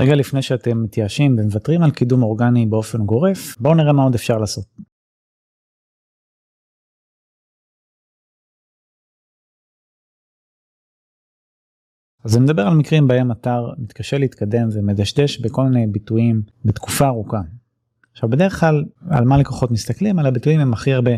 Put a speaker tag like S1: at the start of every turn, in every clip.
S1: רגע לפני שאתם מתייאשים ומוותרים על קידום אורגני באופן גורף, בואו נראה מה עוד אפשר לעשות. אז אני מדבר על מקרים בהם אתר מתקשה להתקדם ומדשדש בכל מיני ביטויים בתקופה ארוכה. עכשיו בדרך כלל על מה לקוחות מסתכלים על הביטויים הם הכי הרבה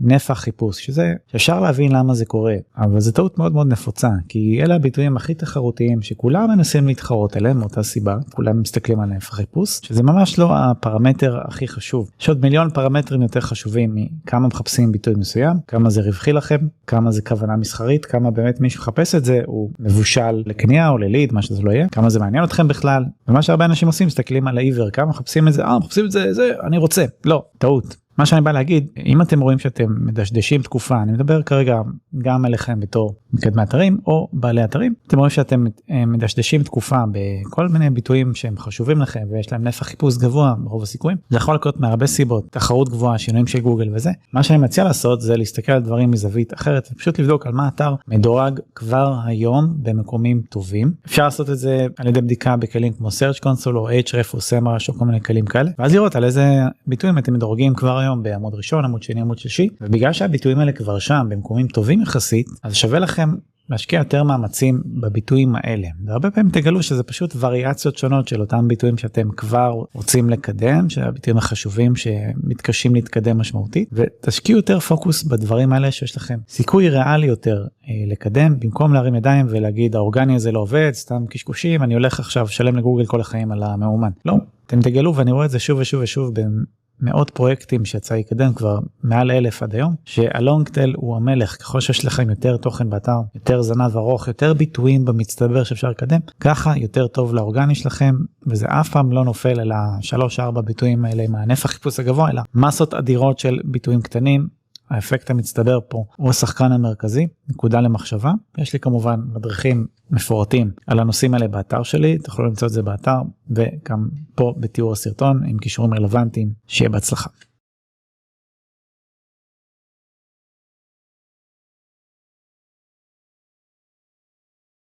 S1: נפח חיפוש שזה אפשר להבין למה זה קורה אבל זה טעות מאוד מאוד נפוצה כי אלה הביטויים הכי תחרותיים שכולם מנסים להתחרות אליהם מאותה סיבה כולם מסתכלים על נפח חיפוש שזה ממש לא הפרמטר הכי חשוב. יש עוד מיליון פרמטרים יותר חשובים מכמה מחפשים ביטוי מסוים כמה זה רווחי לכם כמה זה כוונה מסחרית כמה באמת מי שמחפש את זה הוא מבושל לקנייה או לליד מה שזה לא יהיה כמה זה מעניין אתכם בכלל. ומה שהרבה אנשים עושים מסתכלים על העיוור כמה מחפשים את זה? אה מחפשים את זה זה אני רוצה. לא טעות מה שאני בא להגיד אם אתם רואים שאתם מדשדשים תקופה אני מדבר כרגע גם עליכם בתור מקדמי אתרים או בעלי אתרים אתם רואים שאתם אה, מדשדשים תקופה בכל מיני ביטויים שהם חשובים לכם ויש להם נפח חיפוש גבוה ברוב הסיכויים זה יכול לקרות מהרבה סיבות תחרות גבוהה שינויים של גוגל וזה. מה שאני מציע לעשות זה להסתכל על דברים מזווית אחרת ופשוט לבדוק על מה אתר מדורג כבר היום במקומים טובים. אפשר לעשות את זה על ידי בדיקה בכלים כמו search console או href או semrush או כל מיני כלים כאלה ואז לראות על איזה ביטויים אתם מדורגים כבר היום בעמוד ראשון עמוד שני עמוד שלישי. ובגלל שהביטויים האלה כבר שם במקומים טובים יחסית אז שווה לכם להשקיע יותר מאמצים בביטויים האלה. והרבה פעמים תגלו שזה פשוט וריאציות שונות של אותם ביטויים שאתם כבר רוצים לקדם שהביטויים החשובים שמתקשים להתקדם משמעותית. ותשקיעו יותר פוקוס בדברים האלה שיש לכם סיכוי ריאלי יותר אה, לקדם במקום להרים ידיים ולהגיד האורגני הזה לא עובד סתם קשקושים אני הולך עכשיו שלם לגוגל כל החיים על המאומן. לא אתם תגלו ואני רואה את זה שוב ושוב ושוב מאות פרויקטים שיצא לקדם כבר מעל אלף עד היום שהלונגטל הוא המלך. ככל שיש לכם יותר תוכן באתר יותר זנב ארוך יותר ביטויים במצטבר שאפשר לקדם ככה יותר טוב לאורגני שלכם וזה אף פעם לא נופל על השלוש ארבע ביטויים האלה עם הנפח חיפוש הגבוה אלא מסות אדירות של ביטויים קטנים האפקט המצטבר פה הוא השחקן המרכזי, נקודה למחשבה. יש לי כמובן מדריכים מפורטים על הנושאים האלה באתר שלי, תוכלו למצוא את זה באתר וגם פה בתיאור הסרטון עם קישורים רלוונטיים, שיהיה בהצלחה.